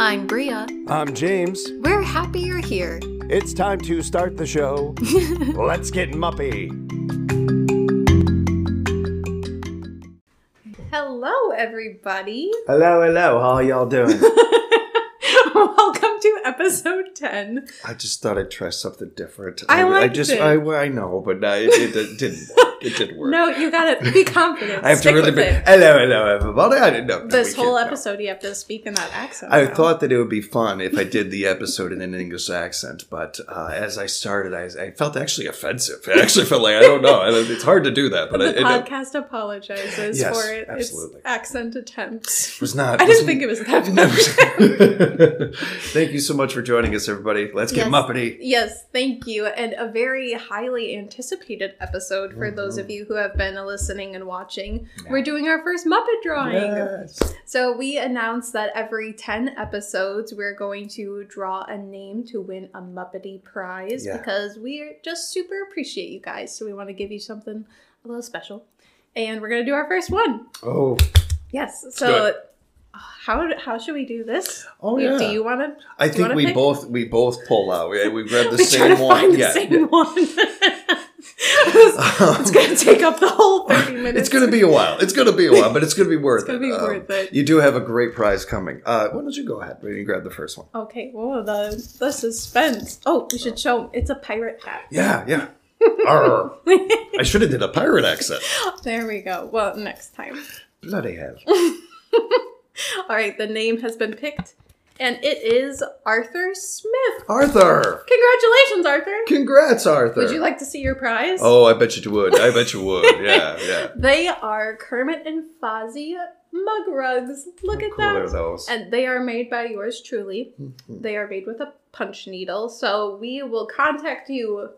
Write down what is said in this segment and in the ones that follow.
I'm Bria. I'm James. We're happy you're here. It's time to start the show. Let's get muppy. Hello, everybody. Hello, hello. How are y'all doing? Welcome to episode 10. I just thought I'd try something different. I I liked just, it. I, I know, but I, it, it didn't work. It didn't work. No, you gotta be confident. I have to really be. it. Hello, hello, everybody. I didn't know. This whole can't, no. episode, you have to speak in that accent. I now. thought that it would be fun if I did the episode in an English accent, but uh, as I started, I, I felt actually offensive. I actually felt like I don't know. It's hard to do that, but the I, it podcast apologizes Yes, for it. absolutely. its accent attempts. was not. I didn't think it was that bad. Thank you so much for joining us, everybody. Let's get Yes. muppety. Yes, thank you. And a very highly anticipated episode for those Mm-hmm. of you who have been listening and watching. We're doing our first Muppet drawing. Yes. So we announced that every 10 episodes we're going to draw a name to win a Muppety prize Yeah. because we just super appreciate you guys. So we want to give you something a little special. And we're going to do our first one. Oh, Yes. So how how should we do this? oh yeah. Do you want to I think we pick? both we both pull out. We, we grab the we same one. find the same one. it's going to take up the whole 30 minutes. It's gonna be a while. It's gonna be a while, but it's gonna be worth gonna it. be Um, worth it. You do have a great prize coming. Uh, why don't you go ahead and grab the first one? Okay, well, the, the suspense. Oh, we should show it's a pirate hat. Yeah, yeah. I should have did a pirate accent. There we go. Well, next time. Bloody hell. All right, the name has been picked, and it is Arthur Smith. Arthur! Congratulations, Arthur. Congrats, Arthur. Would you like to see your prize? Oh, I bet you would. I bet you would. Yeah, yeah. They are Kermit and Fozzie mug rugs. Look at Cool are that. those. And they are made by yours truly. Mm-hmm. They are made with a punch needle. So we will contact you,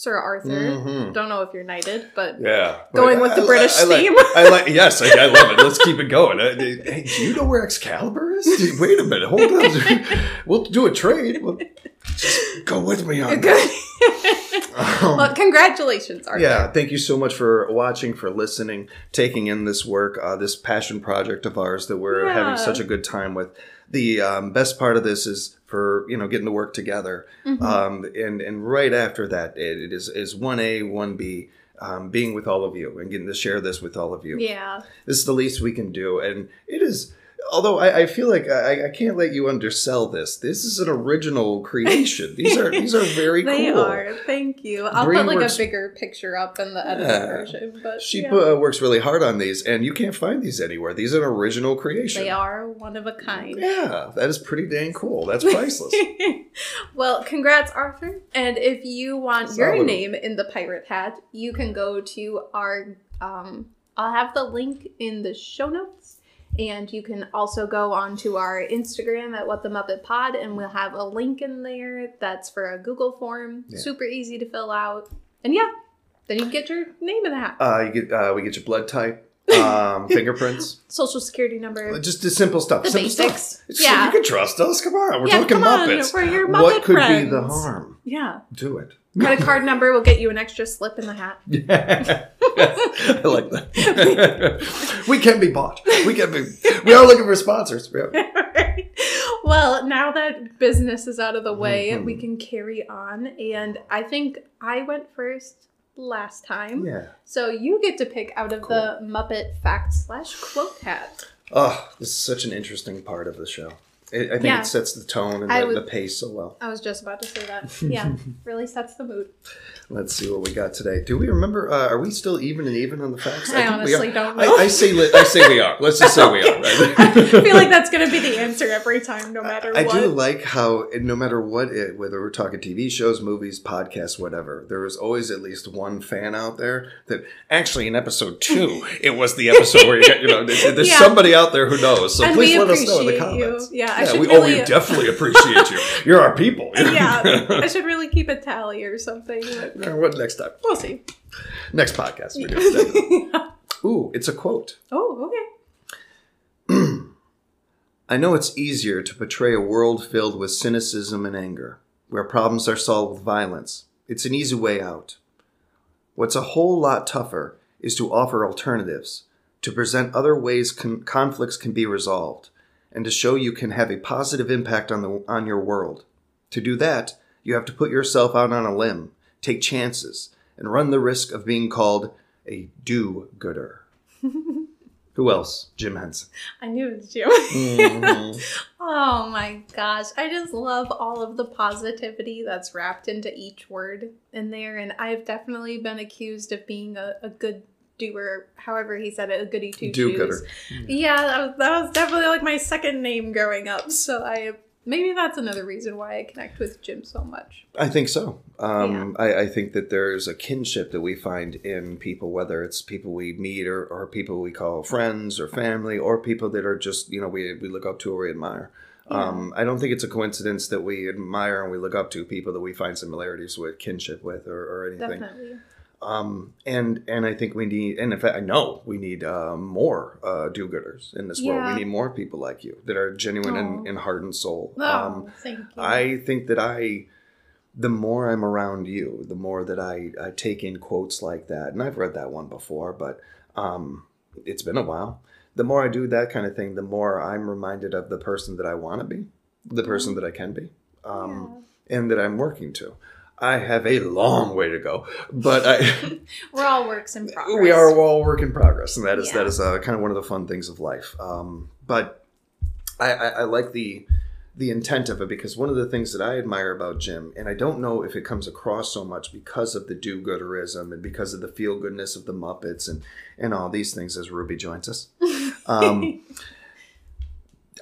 Sir Arthur. Mhm. Don't know if you're knighted, but Yeah. Going But with the I- British I, like- theme. I like, yes, I, I love it. Let's keep it going. Uh, Hey, do you know where Excalibur is? Wait a minute. Hold on. We'll do a trade. We'll, go with me on this. Um, well, congratulations, Arthur. Yeah, thank you so much for watching, for listening, taking in this work, uh, this passion project of ours that we're Yeah. having such a good time with. The um, best part of this is for you know getting to work together, Mm-hmm. um, and and right after that, it, it is is one A, one B. Um, being with all of you and getting to share this with all of you. Yeah. This is the least we can do, and it is. Although I, I feel like I, I can't let you undersell this. This is an original creation. These are these are very cool. They cool. are. Thank you. I'll put like works- a bigger picture up in the edited Yeah. version. But She yeah. uh, works really hard on these, and you can't find these anywhere. These are an original creation. they are one of a kind. Yeah, that is pretty dang cool. That's priceless. well, congrats, Arthur. And if you want your name in the pirate hat, you can go to our. Um, I'll have the link in the show notes. And you can also go onto our Instagram at What the Muppet Pod, and we'll have a link in there that's for a Google form. Yeah. Super easy to fill out. And yeah, then you can get your name in the hat. uh, you get uh, we get your blood type, um, fingerprints, Social security number. just the simple stuff. The simple basics. stuff. It's- Yeah. you can trust us. Come on, we're Yeah, talking come on, Muppets. we're your what Muppet could be the harm? Yeah. Do it. Credit card number will get you an extra slip in the hat. I like that. we can be bought. We can be. We are looking for sponsors. Yeah. well, now that business is out of the way, Mhm. we can carry on. And I think I went first last time. yeah. So you get to pick out of the Muppet fact slash quote hat. Oh, this is such an interesting part of the show. It, I think Yeah. it sets the tone and the, the pace so well. I was just about to say that. Yeah, really sets the mood. Let's see what we got today. Do we remember? Uh, are we still even and even on the facts? I we honestly are. don't know. I, I say I say we are. Let's just say we are. I feel like that's going to be the answer every time, no matter I what. I do like how no matter what, it, whether we're talking TV shows, movies, podcasts, whatever, there is always at least one fan out there that actually in episode two, it was the episode where you get, you know, there's Yeah. somebody out there who knows. So And please let us know in the appreciate you. comments. Yeah, I should we, oh, we definitely appreciate you. You're our people. yeah, I should really keep a tally or something. but uh, what next time? We'll see. Next podcast. We do. Ooh, it's a quote. oh, okay. I know it's easier to portray a world filled with cynicism and anger, where problems are solved with violence. It's an easy way out. What's a whole lot tougher is to offer alternatives, to present other ways con- conflicts can be resolved. And to show you can have a positive impact on the on your world. To do that, you have to put yourself out on a limb, take chances, and run the risk of being called a do-gooder. Who else? Jim Henson. I knew it was you. Mhm. oh my gosh. I just love all of the positivity that's wrapped into each word in there. And I've definitely been accused of being a, a good doer, however he said it, a goody two shoes. Yeah, that was, that was definitely like my second name growing up. So I maybe that's another reason why I connect with Jim so much. I think so. Um, I, I think that there's a kinship that we find in people, whether it's people we meet or, or people we call friends or family, or people that are just you know we we look up to or we admire. Um, I don't think it's a coincidence that we admire and we look up to people that we find similarities with, kinship with, or, or anything. Definitely. Um, and and I think we need, and in fact, I know we need uh, more uh, do-gooders in this world. We need more people like you that are genuine in, Aw. in heart and soul. Oh, Um, thank you. I think that I, the more I'm around you, the more that I, I take in quotes like that, and I've read that one before, but um, it's been a while. The more I do that kind of thing, the more I'm reminded of the person that I want to be, the person that I can be, um, and that I'm working to. I have a long way to go, but I. We're all works in progress. We are all work in progress, and that is Yeah. that is uh, kind of one of the fun things of life. Um, but I, I, I like the the intent of it because one of the things that I admire about Jim, and I don't know if it comes across so much because of the do-gooderism and because of the feel-goodness of the Muppets and and all these things as Ruby joins us. Um,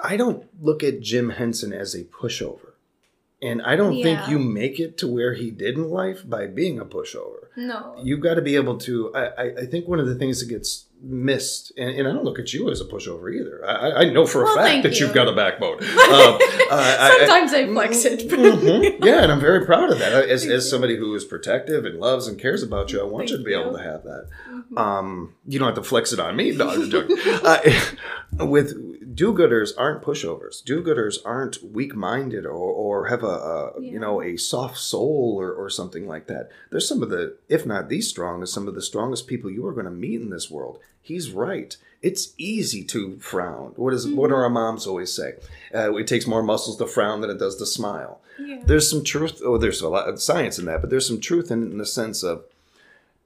I don't look at Jim Henson as a pushover, and I don't think you make it to where he did in life by being a pushover No. you've got to be able to I, I, I think one of the things that gets missed and, and i don't look at you as a pushover either i, I- I know for a Well, fact that you. you've got a backbone Um, uh, I- Sometimes I flex it. Mhm. yeah and i'm very proud of that as, as somebody who is protective and loves and cares about you i want you to Thank be able to have that Mhm. um, you don't have to flex it on me. No, uh, with do-gooders aren't pushovers. Do-gooders aren't weak-minded or, or have a, a you know a soft soul or, or something like that. They're some of the, if not the strongest, some of the strongest people you are going to meet in this world. He's right. It's easy to frown. What is what do our moms always say? Uh, it takes more muscles to frown than it does to smile Yeah. there's some truth oh there's a lot of science in that but there's some truth in, in the sense of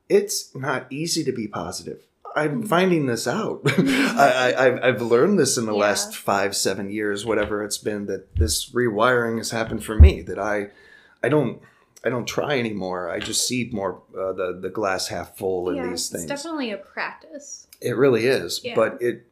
it's not easy to be positive i'm finding this out I, I, I've, I've learned this in the Yeah. last five seven years whatever it's been that this rewiring has happened for me that i i don't i don't try anymore i just see more uh, the the glass half full in yeah, these things It's definitely a practice. it really is, Yeah. but it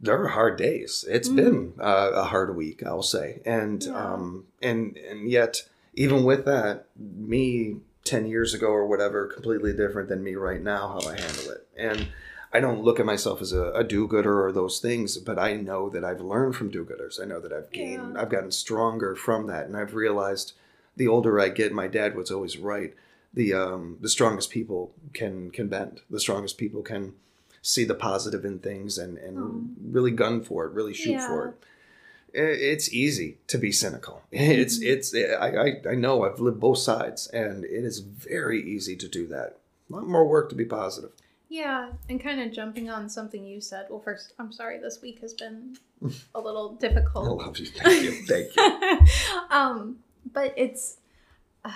there are hard days. It's Mhm. been uh, a hard week, I'll say, and Yeah. um, and and yet even with that, me ten years ago or whatever, completely different than me right now. How I handle it, and I don't look at myself as a, a do-gooder or those things, but I know that I've learned from do-gooders. I know that I've gained. I've gotten stronger from that, and I've realized the older I get, my dad was always right. The um, the strongest people can can bend. The strongest people can see the positive in things and and Oh. really gun for it, really shoot Yeah. for it. It's easy to be cynical. It's it's I, I I know I've lived both sides, and it is very easy to do that. A lot more work to be positive. Yeah, and kind of jumping on something you said. Well, first, I'm sorry this week has been a little difficult. I love you. Thank you. Thank you. um, but it's uh,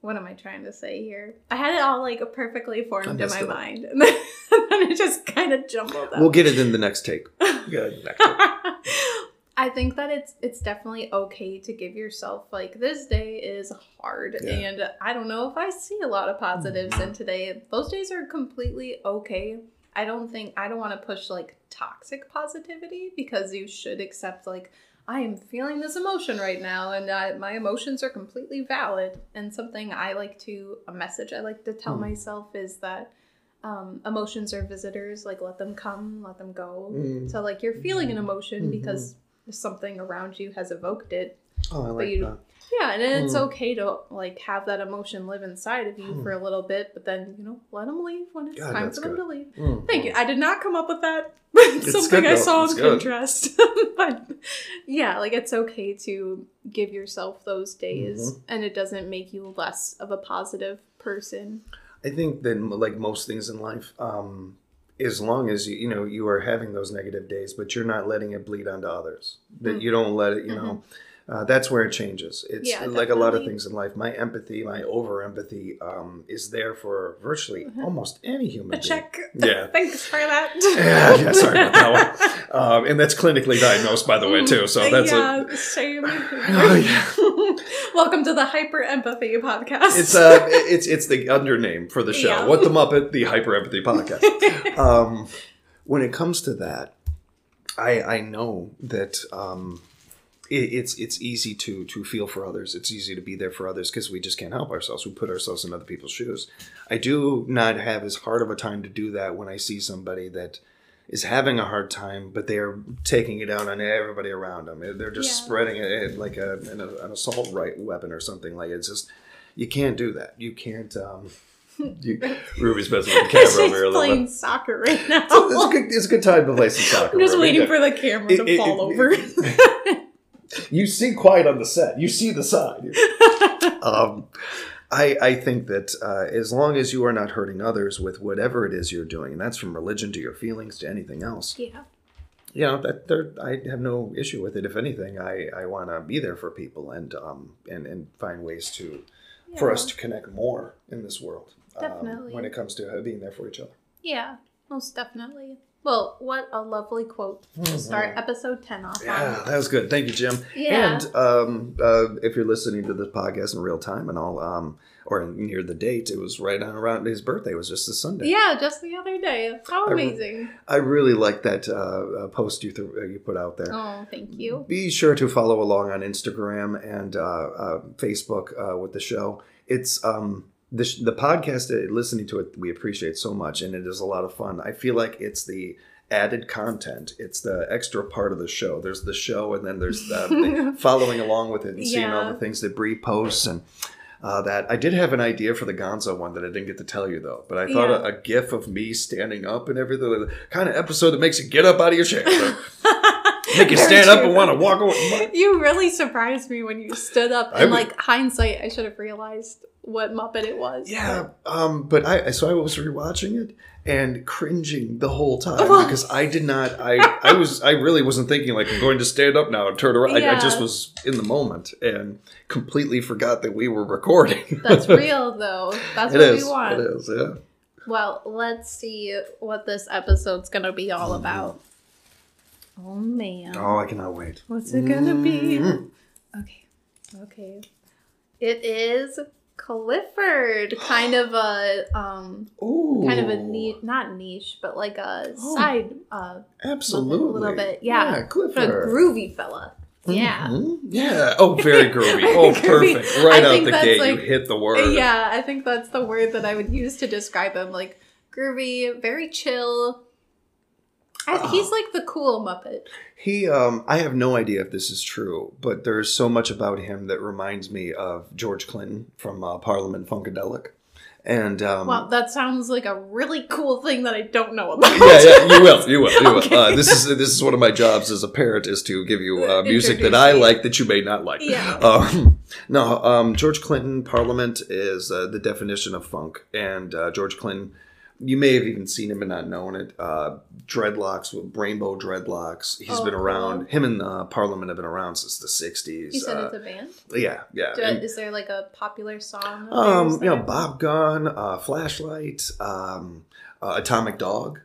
what am I trying to say here? I had it all like perfectly formed in my it mind, and then, it just kind of jumbled up. We'll get it in the next take. Next take. I think that it's it's definitely okay to give yourself like this day is hard Yeah. and I don't know if I see a lot of positives in today. Those days are completely okay. I don't think I don't want to push like toxic positivity because you should accept like I am feeling this emotion right now and uh, my emotions are completely valid and something I like to a message I like to tell Hmm. myself is that um, emotions are visitors like let them come let them go Mm. so like you're feeling an emotion Mhm. because something around you has evoked it. Oh, I like you- that. Yeah, and it's Mm. okay to like have that emotion live inside of you Hmm. for a little bit, but then you know let them leave when it's God, time for them good. to leave. Mm. Thank you. I did not come up with that. It's something I saw on It's good. Pinterest. but yeah, like it's okay to give yourself those days, Mm-hmm. and it doesn't make you less of a positive person. I think that like most things in life, um, as long as you you know you are having those negative days, but you're not letting it bleed onto others. That you don't let it, you know. Uh, that's where it changes. It's Yeah, like a lot of things in life. My empathy, my over empathy, um, is there for virtually almost any human A being. check. Yeah. Thanks for that. Yeah, yeah, sorry about that one. Um, and that's clinically diagnosed, by the way, too. So that's yeah, a. same. Oh, yeah. Welcome to the Hyper Empathy Podcast. It's uh, it's it's the undername for the show. Yeah. What the Muppet, the Hyper Empathy Podcast. um, when it comes to that, I I know that um, it's it's easy to to feel for others. It's easy to be there for others because we just can't help ourselves. We put ourselves in other people's shoes. I do not have as hard of a time to do that when I see somebody that is having a hard time, but they are taking it out on everybody around them. They're just Yeah. spreading it like a, an, an assault right weapon or something. Like it's just you can't do that. You can't. Um, you, Ruby's messing with the She's camera over here little playing soccer right now. It's a, good, it's a good time to play some soccer. I'm just Ruby. waiting for the camera It- to it- fall it- over. You see quiet on the set. You see the side. um, I, I think that uh, as long as you are not hurting others with whatever it is you're doing, and that's from religion to your feelings to anything else, yeah. you know that there, I have no issue with it. If anything, I, I want to be there for people and um and, and find ways to for us to connect more in this world. um, Definitely. when it comes to uh, being there for each other. Yeah, most definitely. Well, what a lovely quote to start episode 10 off Mm-hmm. Yeah, on. that was good. Thank you, Jim. Yeah. And um, uh, if you're listening to this podcast in real time and all, um, or near the date, it was right on around his birthday. It was just this Sunday. Yeah, just the other day. How I re- amazing. I really like that uh, uh, post you th- uh, you put out there. Oh, thank you. Be sure to follow along on Instagram and uh, uh, Facebook uh, with the show. It's um, the, sh- the podcast, uh, listening to it, we appreciate so much, and it is a lot of fun. I feel like it's the added content. It's the extra part of the show. There's the show, and then there's the, the following along with it and seeing all the things that Brie posts and. Uh, that I did have an idea for the Gonzo one that I didn't get to tell you though, but I thought Yeah. a, a gif of me standing up and everything, the kind of episode that makes you get up out of your chair, make you stand up and want to walk away. You really surprised me when you stood up. I And like hindsight, I should have realized what Muppet it was. Yeah, um, but I so I was rewatching it and cringing the whole time because I did not. I I was I really wasn't thinking like I'm going to stand up now and turn around. I, I just was in the moment and completely forgot that we were recording. That's real though. That's It what is. we want. It is. Yeah. Well, let's see what this episode's gonna be all about. Oh man. Oh, I cannot wait. What's it gonna be? Mm. Okay. Okay. It is Clifford. Kind of a um Ooh. kind of a niche not niche, but like a Oh. side uh Absolutely. a little bit. Yeah. Yeah, a groovy fella. Yeah. Mhm. Yeah. Oh, very groovy. Oh, perfect. Right out the gate, like- you hit the word. Yeah, I think that's the word that I would use to describe him. Like groovy, very chill. I. He's like the cool Muppet. He, um, I have no idea if this is true, but there's so much about him that reminds me of George Clinton from uh, Parliament Funkadelic. And um, Wow, that sounds like a really cool thing that I don't know about. yeah, yeah, you will, you will, you will. Okay. Uh, this is this is one of my jobs as a parent is to give you uh, music that I like that you may not like. Yeah. Um, no, um, George Clinton Parliament is uh, the definition of funk, and uh, George Clinton. You may have even seen him and not known it. Uh, dreadlocks, with rainbow dreadlocks. He's Oh, been around. cool. Him and uh, Parliament have been around since the '60s. You said uh, it's a band. yeah, yeah. Do, And, is there like a popular song? um, you know, Bop Gun, uh, Flashlight, um, uh, Atomic Dog.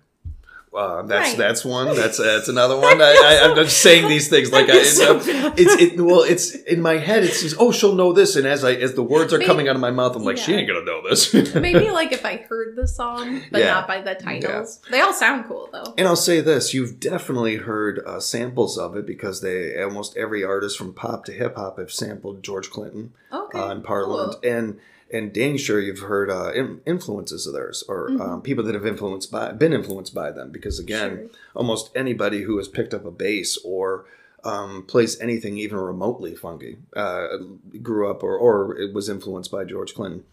Uh, that's Right. that's one. That's that's another one. I, I, I'm just saying these things like I, it's, it. Well, it's in my head. It's just, oh, she'll know this, and as I as the words are Maybe- coming out of my mouth, I'm like, she ain't gonna know this. Maybe like if I heard the song, but Yeah. not by the titles. They all sound cool though. And I'll say this: you've definitely heard uh, samples of it because they almost every artist from pop to hip hop have sampled George Clinton. Okay. uh, in Parliament, cool. and and dang sure you've heard uh, influences of theirs or Mhm. um, people that have influenced by been influenced by them. Because again, Sure. almost anybody who has picked up a bass or um, plays anything even remotely funky uh, grew up or or it was influenced by George Clinton.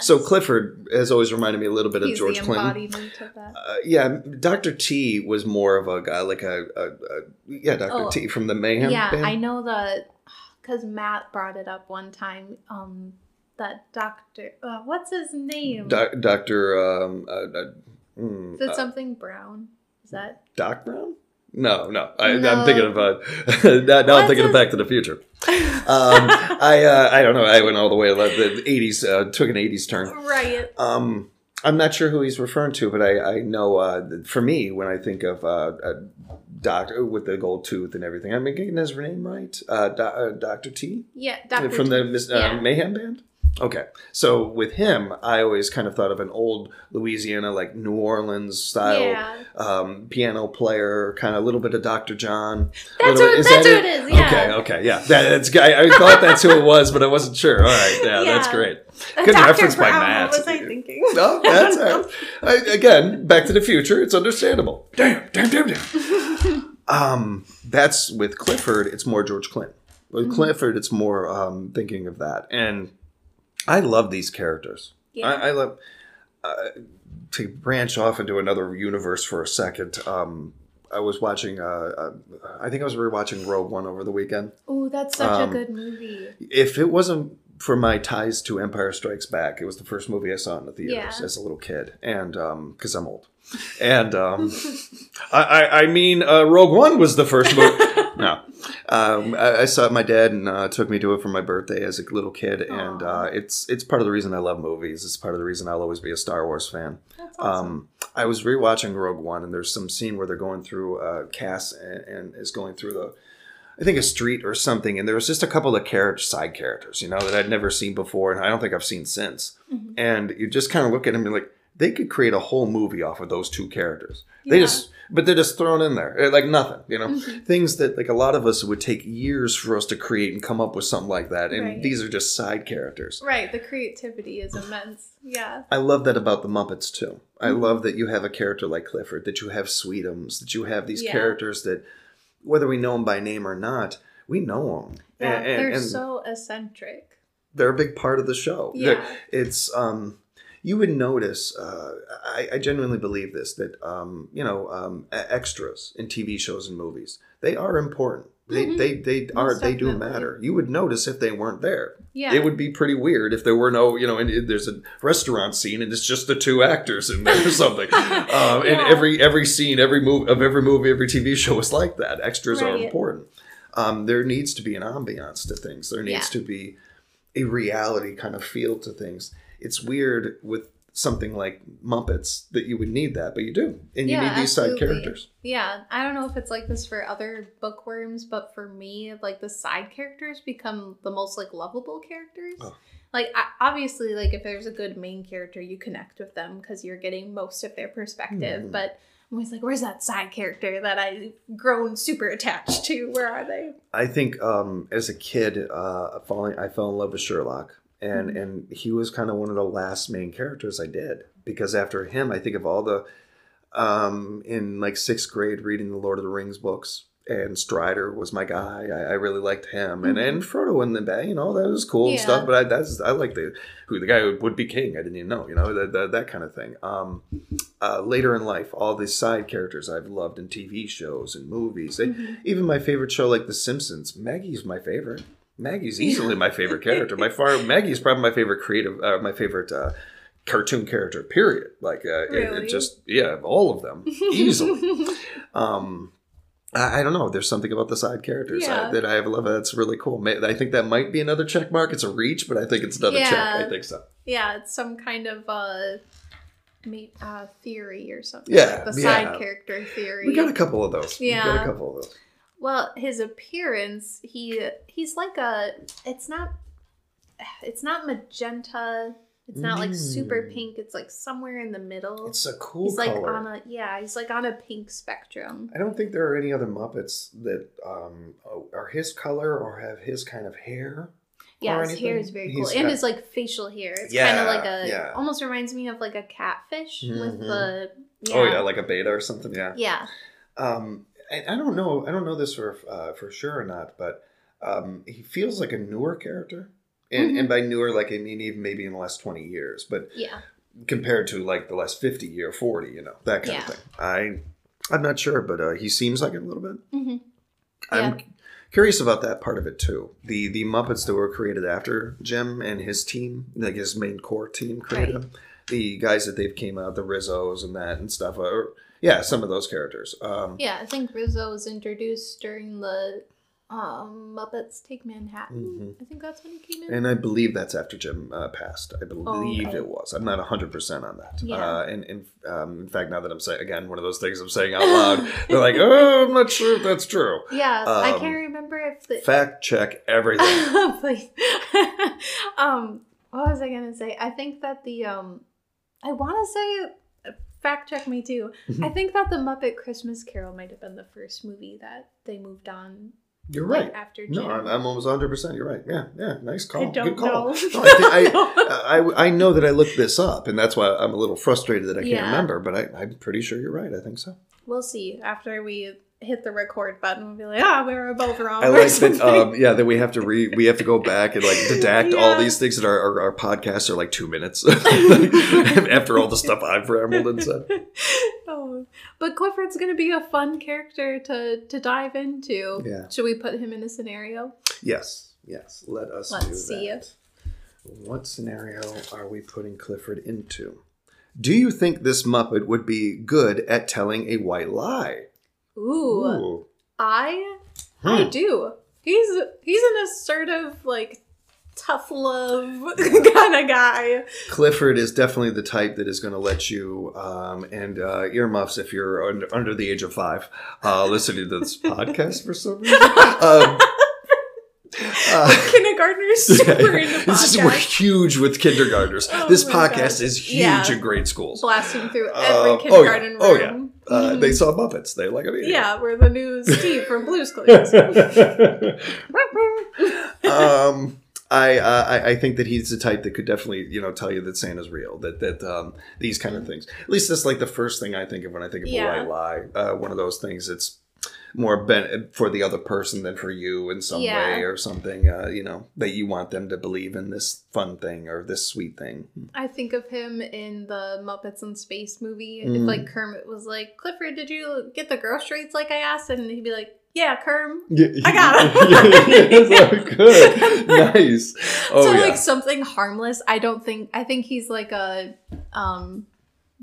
So Clifford has always reminded me a little bit of George the Clinton. of that. Uh, yeah, Dr. Teeth was more of a guy like a, a, a yeah, Dr. Oh, T from the Mayhem. yeah, band. I know that because Matt brought it up one time. Um, that doctor, uh, what's his name? Doc- Dr. Um, uh, uh, Mm, Is it uh, something brown? Is that? Doc Brown? No, no. I, No. I'm thinking of uh, now, now I'm thinking of Back to the Future. Um, I uh, I don't know. I went all the way to the 80s. Uh, took an 80s turn. Right. Um, I'm not sure who he's referring to, but I, I know uh, for me when I think of uh, a doctor with the gold tooth and everything, I'm getting his name right. Uh, Do- uh, Doctor Teeth Yeah, Dr. from the Miss- uh, Yeah. Mayhem Band. Okay, so with him, I always kind of thought of an old Louisiana, like New Orleans style Yeah. um, piano player, kind of a little bit of Dr. John. That's little what- bit- that's that what it is, yeah. Okay, okay, yeah. That, that's I, I thought that's who it was, but I wasn't sure. All right, yeah, that's great. Good Dr. reference by Matt. What was I thinking? No, that's all right. I, again, Back to the Future. It's understandable. Damn, damn, damn, damn. um, that's with Clifford. It's more George Clinton. With Mm-hmm. Clifford, it's more um, thinking of that, and I love these characters. Yeah. I, I love uh, to branch off into another universe for a second. Um, I was watching. Uh, uh, I think I was rewatching Rogue One over the weekend. Oh, that's such Um, a good movie. If it wasn't for my ties to Empire Strikes Back, it was the first movie I saw in the theaters Yeah. as a little kid, and because I'm old, and um, I, I, I mean, uh, Rogue One was the first movie. Um, I, I saw it. My dad and uh, took me to it for my birthday as a little kid, and uh, it's it's part of the reason I love movies. It's part of the reason I'll always be a Star Wars fan. That's awesome. Um, I was rewatching Rogue One, and there's some scene where they're going through uh, Cassian, and is going through the, I think a street or something, and there was just a couple of character side characters, you know, that I'd never seen before, and I don't think I've seen since. Mm-hmm. And you just kind of look at them and you're like, they could create a whole movie off of those two characters. They Yeah. just, but they're just thrown in there like nothing, you know, Mm-hmm. things that like a lot of us would take years for us to create and come up with something like that, and Right. these are just side characters. right. The creativity is immense. Yeah. I love that about the Muppets too. I Mm-hmm. love that you have a character like Clifford, that you have Sweetums, that you have these Yeah. characters that, whether we know them by name or not, we know them, Yeah. and, and, they're and so eccentric. they're a big part of the show. Yeah. They're- It's um, you would notice. Uh, I, I genuinely believe this that um, you know, um, extras in TV shows and movies they are important. They Mhm. they they are Most they do matter. You would notice if they weren't there. Yeah. It would be pretty weird if there were no, you know, and there's a restaurant scene and it's just the two actors in there or something. um, And every every scene, every move of every movie, every TV show is like that. Extras are important. Um, there needs to be an ambiance to things. There needs Yeah. to be a reality kind of feel to things. It's weird with something like Muppets that you would need that, but you do, and you Yeah, need these side characters. Yeah, I don't know if it's like this for other bookworms, but for me, like the side characters become the most like lovable characters. Oh. Like obviously, like if there's a good main character, you connect with them because you're getting most of their perspective. Mhm. But I'm always like, where's that side character that I've grown super attached to? Where are they? I think um, as a kid, uh, falling, I fell in love with Sherlock, and Mhm. and he was kind of one of the last main characters I did because after him, I think of all the um, in like sixth grade reading the Lord of the Rings books. And Strider was my guy. I, I really liked him, and and Frodo in the bed. You know that was cool and stuff. But I that's I like the who the guy who would be king. I didn't even know. You know that that, that kind of thing. Um, uh, later in life, all these side characters I've loved in TV shows and movies. They, Mhm. even my favorite show like The Simpsons, Maggie's my favorite. Maggie's easily my favorite character. My far Maggie's probably my favorite creative, uh, my favorite uh, cartoon character. Period. Like uh, it- it, just yeah, all of them easily. um, I, I don't know. There's something about the side characters I- that I have love. That's really cool. I think that might be another check mark. It's a reach, but I think it's another check. I think so. yeah, it's some kind of uh, uh theory or something. Yeah, like the yeah. side character theory. We got a couple of those. We got Yeah. a couple of those. Well, his appearance, he he's like a it's not it's not magenta. It's not like super Mm. pink. It's like somewhere in the middle. It's a cool he's like color. on a yeah, he's like on a pink spectrum. I don't think there are any other Muppets that um, are his color or have his kind of hair. Yeah, his hair anything. is very He's cool. and got- his like facial hair. It's kind Yeah, of like a yeah. almost reminds me of like a catfish with Mhm. the yeah. Oh yeah, like a betta or something. Yeah. yeah. Um, I, I don't know. I don't know this for uh, for sure or not, but um, he feels like a newer character, and Mhm. and by newer, like I mean even maybe in the last twenty years, but Yeah. compared to like the last fifty year, forty, you know, that kind Yeah. of thing. I I'm not sure, but uh, he seems like it a little bit. hmm I'm curious about that part of it too. The the Muppets that were created after Jim and his team, like his main core team created Right. them. the guys that they've came out, the Rizzos and that and stuff. Or yeah, some of those characters. Um, Yeah, I think Rizzo was introduced during the um, Muppets Take Manhattan. I think that's when he came in. Mm-hmm. And I believe that's after Jim uh, passed. I believe okay. it was. I'm not 100% on that. Yeah. Uh, and, and um, in fact, now that I'm saying, again, one of those things I'm saying out loud, they're like, oh, I'm not sure if that's true. yeah, I um, can't remember if the Fact check everything. Please. um, what was I gonna say? I think that the um, I want to say, uh, fact check me too. Mm-hmm. I think that the Muppet Christmas Carol might have been the first movie that they moved on. You're like, right. after Jim. No, I'm, I'm almost 100%. You're right. Yeah, yeah. Nice call. I don't Good call. know. No, I, think I, I, I know that I looked this up, and that's why I'm a little frustrated that I can't Yeah. remember, but I, I'm pretty sure you're right. I think so. we'll see after we hit the record button. We'll be like, ah, we were both wrong. I like that. Um, yeah, that we have to re we have to go back and like dedact all these things that our, our, our podcasts are like two minutes after all the stuff I've rambled and said. oh, but Clifford's gonna be a fun character to to dive into. Yeah. Should we put him in a scenario? Yes, yes. Let us Let's see that. What scenario are we putting Clifford into? Do you think this Muppet would be good at telling a white lie? Ooh, Ooh. I I Hmm. do. He's he's an assertive, like tough love kind of guy. Clifford is definitely the type that is going to let you, um, and uh, earmuffs if you're under, under the age of five, uh, listening to this podcast for some reason. Um, uh, Kindergartner's super into this is we're huge with kindergartners. Oh this podcast God. is huge Yeah. in grade schools. blasting through Uh, every oh, yeah. kindergarten Oh, yeah. Uh, Mhm. they saw Muppets. They like it. yeah, we're the new Steve from Blue's Clues. um, I, uh, I I think that he's the type that could definitely you know tell you that Santa's real. That that um, these kind of things. At least that's like the first thing I think of when I think of Yeah. a white lie. Uh, one of those things that's more ben- for the other person than for you in some Yeah. way or something. Uh, you know that you want them to believe in this fun thing or this sweet thing. I think of him in the Muppets in Space movie. Mm. If like Kermit was like, Clifford, did you get the groceries like I asked? And he'd be like, Yeah, Kerm. I got it. Good, nice. Oh so yeah. like something harmless. I don't think I think he's like a um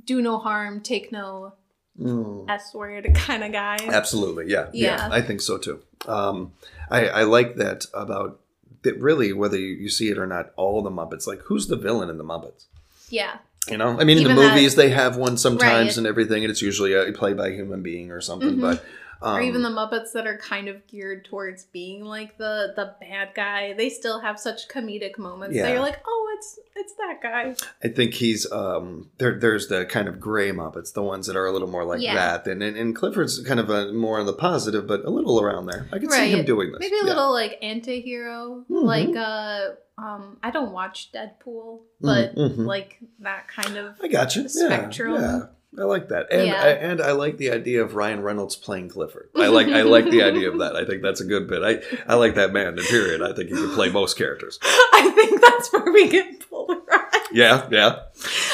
do no harm, take no Mm. S word kind of guy. Absolutely, yeah, yeah, Yeah. I think so too. Um, I, I like that about that. Really, whether you, see it or not, all the Muppets. Like, who's the villain in the Muppets? Yeah. You know, I mean, in Even the that- movies they have one sometimes Right. and everything, and it's usually uh, played by a human being or something. Mhm. But um, or even the Muppets that are kind of geared towards being like the the bad guy, they still have such comedic moments. Yeah. that you're like, oh, it's it's that guy. I think he's um, there. There's the kind of gray Muppets, the ones that are a little more like Yeah. that, and, and and Clifford's kind of a, more on the positive, but a little around there. I can see him Right. doing this. Maybe a Yeah. little like anti-hero, Mhm. like uh um I don't watch Deadpool, but Mhm, mhm. like that kind of I got you. spectrum. Yeah, yeah. I like that, and Yeah. I, and I like the idea of Ryan Reynolds playing Clifford. I like I like the idea of that. I think that's a good bit. I I like that man. Period, I think he can play most characters. I think that's where we get polarized. Yeah, yeah.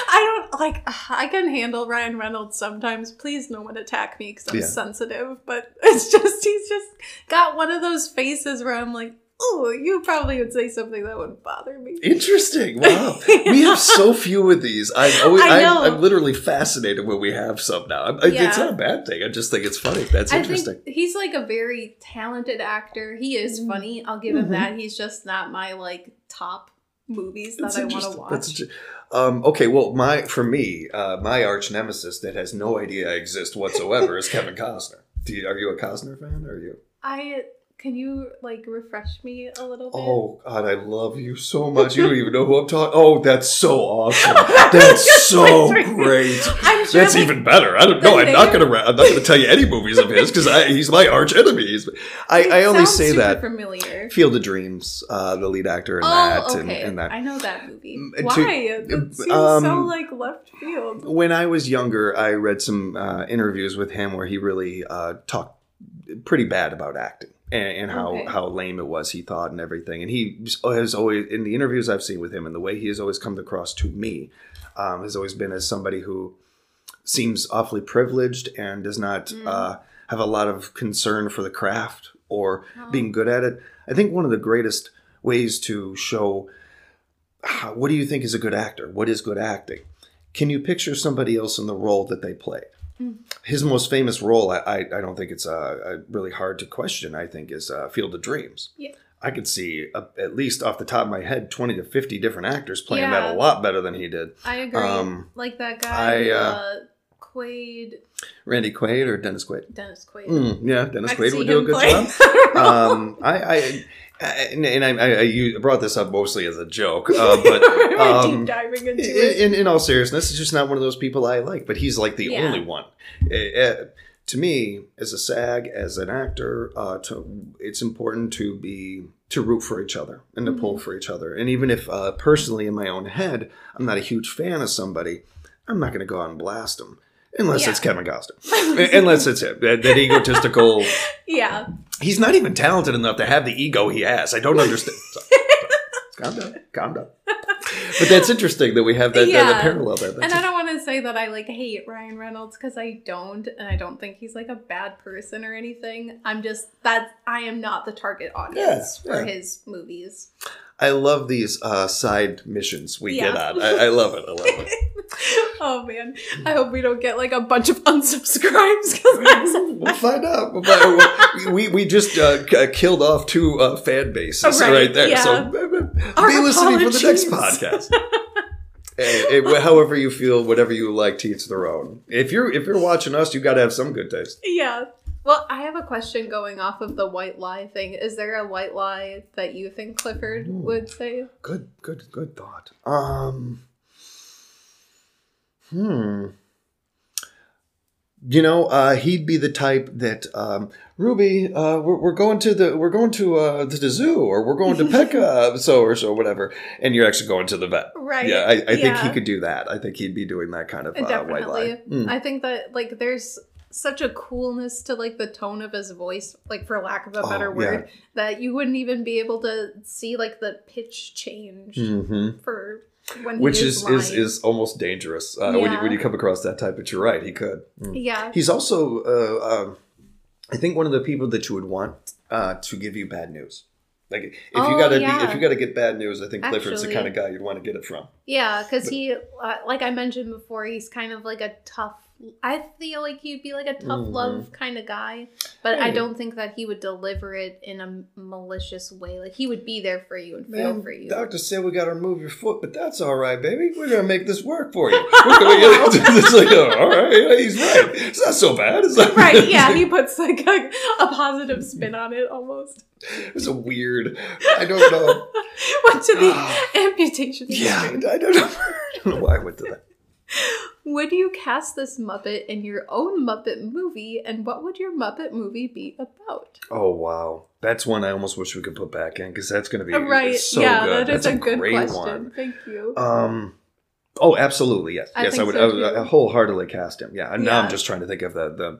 I don't like I can handle Ryan Reynolds sometimes. Please no one attack me because I'm Yeah. sensitive, but it's just he's just got one of those faces where I'm like, oh, you probably would say something that would bother me. Interesting. Wow, we have so few of these. I'm always, I I'm, know. I'm literally fascinated when we have some now. I'm- It's not a bad thing. I just think it's funny. That's I interesting. think he's like a very talented actor. He is funny. I'll give him Mhm. that. He's just not my like top movies that That's I want to watch. That's inter- um, okay. Well, my for me, uh, my arch nemesis that has no idea I exist whatsoever is Kevin Costner. Do you, are you a Costner fan? Or are you? I can you like refresh me a little bit? Oh God, I love you so much. You don't even know who I'm talking. Oh, that's so awesome. That's so great. Sure That's like, even better. I don't know. I'm not gonna. ra- I'm not gonna tell you any movies of his because he's my arch enemy. He's, I, I only say that. familiar. Field of Dreams, uh, the lead actor in Oh, that, okay. and, and that. I know that movie. Mm, to- Why? It seems so um, like left field. When I was younger, I read some uh, interviews with him where he really uh, talked pretty bad about acting and, and how, Okay. how lame it was he thought and everything. And he has always, in the interviews I've seen with him and the way he has always come across to me, um, has always been as somebody who seems awfully privileged and does not Mm. uh, have a lot of concern for the craft or Oh. being good at it. I think one of the greatest ways to show how, what do you think is a good actor? What is good acting? can you picture somebody else in the role that they played? His most famous role, I, I, I don't think it's uh, uh, really hard to question. I think is uh, Field of Dreams. Yeah. I could see uh, at least off the top of my head twenty to fifty different actors playing Yeah. that a lot better than he did. I agree. Um, like that guy, I, uh, uh, Quaid, Randy Quaid or Dennis Quaid? Dennis Quaid. Mm, yeah, Dennis I Quaid would do a good play. job. um, I, I and, and I, I, you brought this up mostly as a joke, uh, but um, deep diving into it. in, in all seriousness, it's just not one of those people I like. But he's like the Yeah. only one. Uh, uh, to me, as a SAG, as an actor, uh, to, it's important to be to root for each other and to Mm-hmm. pull for each other. And even if uh, personally, in my own head, I'm not a huge fan of somebody, I'm not going to go out and blast them. Unless Yeah. it's Kevin Costner. Unless it's him. That, that egotistical. Yeah. He's not even talented enough to have the ego he has. I don't understand. Sorry, sorry. Calm down. Calm down. But that's interesting that we have that, that, Yeah. parallel there. And I don't want to say that I like hate Ryan Reynolds because I don't, and I don't think he's like a bad person or anything. I'm just that I am not the target audience Yeah, for his movies. I love these uh, side missions we get Yeah. on. I, I love it. I love it. oh man, I hope we don't get like a bunch of unsubscribes We'll find out. We'll find- We, we just uh, killed off two uh, fan bases Right, right, there. yeah. So uh, Our be listening for the next podcast. Eh, eh, however you feel, whatever you like, to each their own. If you're if you're watching us, you got to have some good taste. yeah. Well, I have a question going off of the white lie thing. Is there a white lie that you think Clifford would say? Good, good, good thought. Um, hmm. You know, uh, he'd be the type that um, Ruby, uh, we're, we're going to the we're going to uh, the zoo or we're going to Petco, so or so whatever, and you're actually going to the vet. Right. Yeah, I, I think he could do that. I think he'd be doing that kind of uh, white lie. Mm. I think that like there's such a coolness to like the tone of his voice, like for lack of a Oh, better yeah. word, that you wouldn't even be able to see like the pitch change Mhm. for Which is, is is is almost dangerous uh, when you when you come across that type. But you're right, he could. Mm. yeah. He's also, uh, um, I think, one of the people that you would want uh, to give you bad news. Like if Oh, you gotta yeah. be, if you gotta get bad news, I think Clifford's the kind of guy you'd want to get it from. Yeah, because he, uh, like I mentioned before, he's kind of like a tough. I feel like he'd be like a tough Mhm. love kind of guy, but I don't think that he would deliver it in a malicious way. Like he would be there for you and feel for you. doctor said we gotta remove your foot, but that's all right, baby. We're gonna make this work for you. We're gonna get it's like, oh, all right, yeah, he's right. It's not so bad. It's right? Yeah, he puts like a, a positive spin on it almost. it's a weird. I don't know. Went to the amputation. Yeah, I don't know. I don't know why I went to that. Would you cast this Muppet in your own Muppet movie, and what would your Muppet movie be about? Oh wow, that's one I almost wish we could put back in because that's going to be right? so yeah, good. that is that's a, good great question. one. Thank you. Um. Oh, absolutely. Yes. I yes, I would. so, I would. I wholeheartedly cast him. Yeah. And now I'm just trying to think of the the.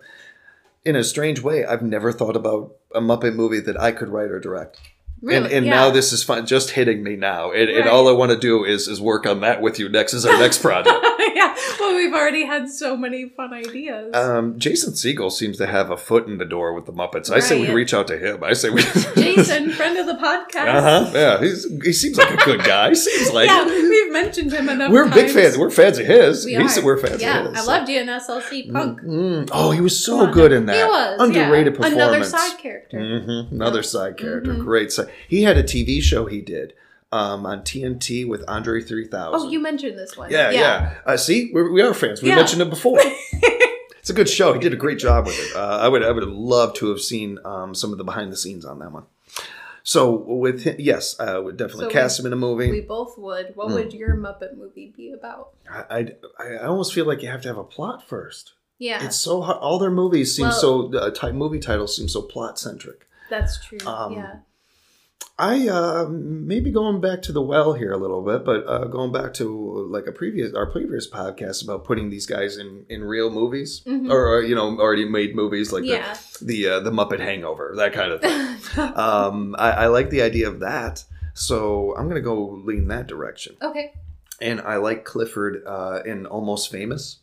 In a strange way, I've never thought about a Muppet movie that I could write or direct. Really? And, and yeah. now this is fun, just hitting me now. And, and all I want to do is is work on that with you next is our next project. yeah. Well, we've already had so many fun ideas. Um, Jason Segel seems to have a foot in the door with the Muppets. I say we reach out to him. I say we. Jason, friend of the podcast. uh huh. Yeah, he's, he seems like a good guy. He seems like yeah, we've mentioned him enough. we're big times. fans. We're fans of his. We are. we're fans yeah, of his. I loved you in SLC Punk. Mm. Oh, he was so good in that. He was underrated yeah. performance. Another side character. hmm Another side character. Mhm. Great side. He had a TV show he did um, on TNT with Andre 3000. Oh, you mentioned this one. Yeah, yeah. Uh, see, we're, we are fans. We Yeah. mentioned it before. it's a good show. He did a great job with it. Uh, I would, I would have loved to have seen um, some of the behind the scenes on that one. So with him, yes, I would definitely So cast we- him in a movie. We both would. What Mm. would your Muppet movie be about? I, I, I almost feel like you have to have a plot first. Yeah, It's so hard. All their movies seem Well- so uh, type movie titles seem so plot centric. that's true. um, yeah. I uh, maybe going back to the well here a little bit, but uh, going back to like a previous our previous podcast about putting these guys in in real movies Mhm. or, or, you know already made movies like Yeah. the the uh, the Muppet Hangover that kind of thing. um, I, I like the idea of that, so I'm gonna go lean that direction. okay. And I like Clifford uh, in Almost Famous.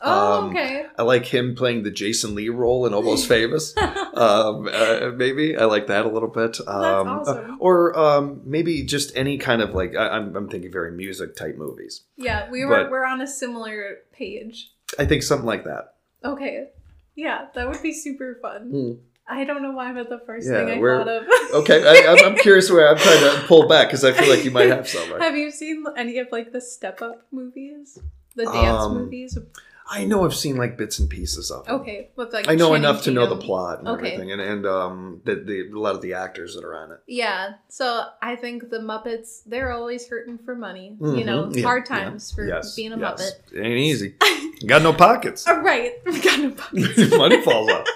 Oh, Um, okay. I like him playing the Jason Lee role in Almost Famous. um, uh, maybe I like that a little bit. Um, awesome. uh, or um, maybe just any kind of like I, I'm, I'm thinking very music type movies. Yeah, we were but- we're on a similar page. I think something like that. Okay. Yeah, that would be super fun. Hmm. I don't know why, but the first Yeah, thing I thought of. Okay, I, I'm, I'm curious where I'm trying to pull back because I feel like you might have some. Right? Have you seen any of like the step up movies? The dance Um, movies? I know I've seen like bits and pieces of it. Okay, with like I know Channing enough to know the plot and Okay. everything, and and um, the, the a lot of the actors that are on it. Yeah, so I think the Muppets they're always hurting for money. You know, yeah, hard yeah. times for Yes, being a yes. Muppet. It ain't easy. Got no pockets. Oh, right, got no Muppets. Money falls out.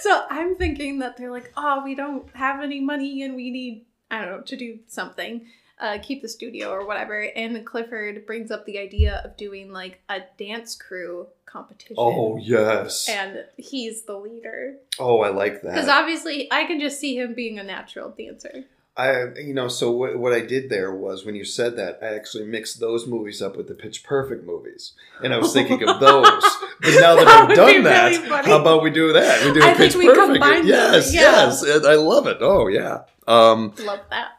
So I'm thinking that they're like, oh, we don't have any money and we need, I don't know, to do something, uh, keep the studio or whatever. And Clifford brings up the idea of doing like a dance crew competition. Oh yes. And he's the leader. Oh, I like that. Because obviously I can just see him being a natural dancer. I, you know, so what, what I did there was when you said that, I actually mixed those movies up with the Pitch Perfect movies, and I was thinking of those. But now that, That I've done that, really how about we do that? We do I a Pitch we Perfect. Yes, yeah. yes, I love it. Oh yeah. Um, Love that.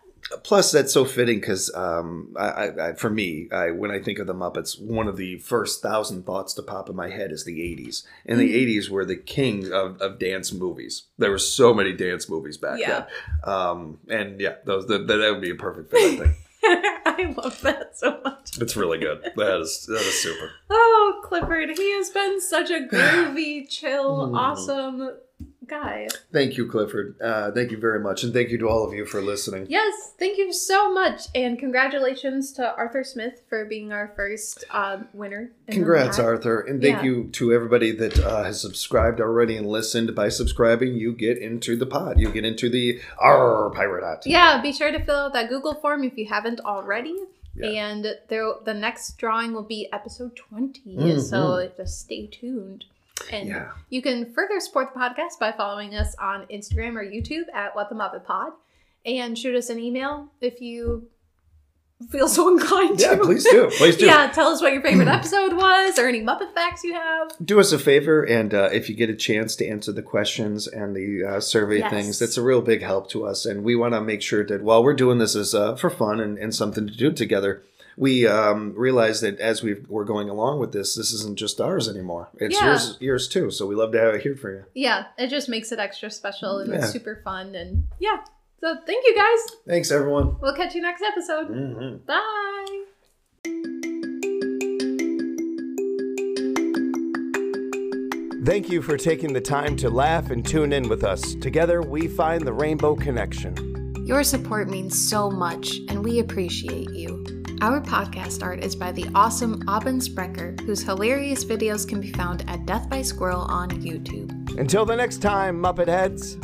Plus, that's so fitting because um, I, I, for me, I, when I think of the Muppets, one of the first thousand thoughts to pop in my head is the '80s, and the Mhm. '80s were the king of, of dance movies. There were so many dance movies back Yeah. then, um, and yeah, those that, that would be a perfect fit. I think I love that so much. it's really good. That is that is super. Oh, Clifford, he has been such a groovy, chill, Mhm. awesome guy. Thank you, Clifford. Uh, thank you very much, and thank you to all of you for listening. Yes, thank you so much, and congratulations to Arthur Smith for being our first uh, winner. Congrats. Arthur, and thank Yeah. you to everybody that uh, has subscribed already and listened. By subscribing, you get into the pod. You get into the our pirate hat. Yeah, be sure to fill out that Google form if you haven't already. Yeah. And there, the next drawing will be episode 20, Mhm. so just stay tuned. And Yeah. you can further support the podcast by following us on Instagram or YouTube at What the Muppet Pod, and shoot us an email if you feel so inclined Yeah, to. please do. Please do. yeah, tell us what your favorite episode was, or any Muppet facts you have. Do us a favor, and uh, if you get a chance to answer the questions and the uh, survey Yes. things, that's a real big help to us. And we want to make sure that while we're doing this is uh, for fun and, and something to do together, we um, realize that as we we're going along with this, this isn't just ours anymore. It's Yeah. yours, yours too. So we love to have it here for you. Yeah, it just makes it extra special and Yeah. it's super fun. And yeah, so thank you guys. Thanks, everyone. We'll catch you next episode. hmm Bye. Thank you for taking the time to laugh and tune in with us. Together, we find the rainbow connection. Your support means so much, and we appreciate you. Our podcast art is by the awesome Aubin Sprecher, whose hilarious videos can be found at Death by Squirrel on YouTube. Until the next time, Muppet Heads.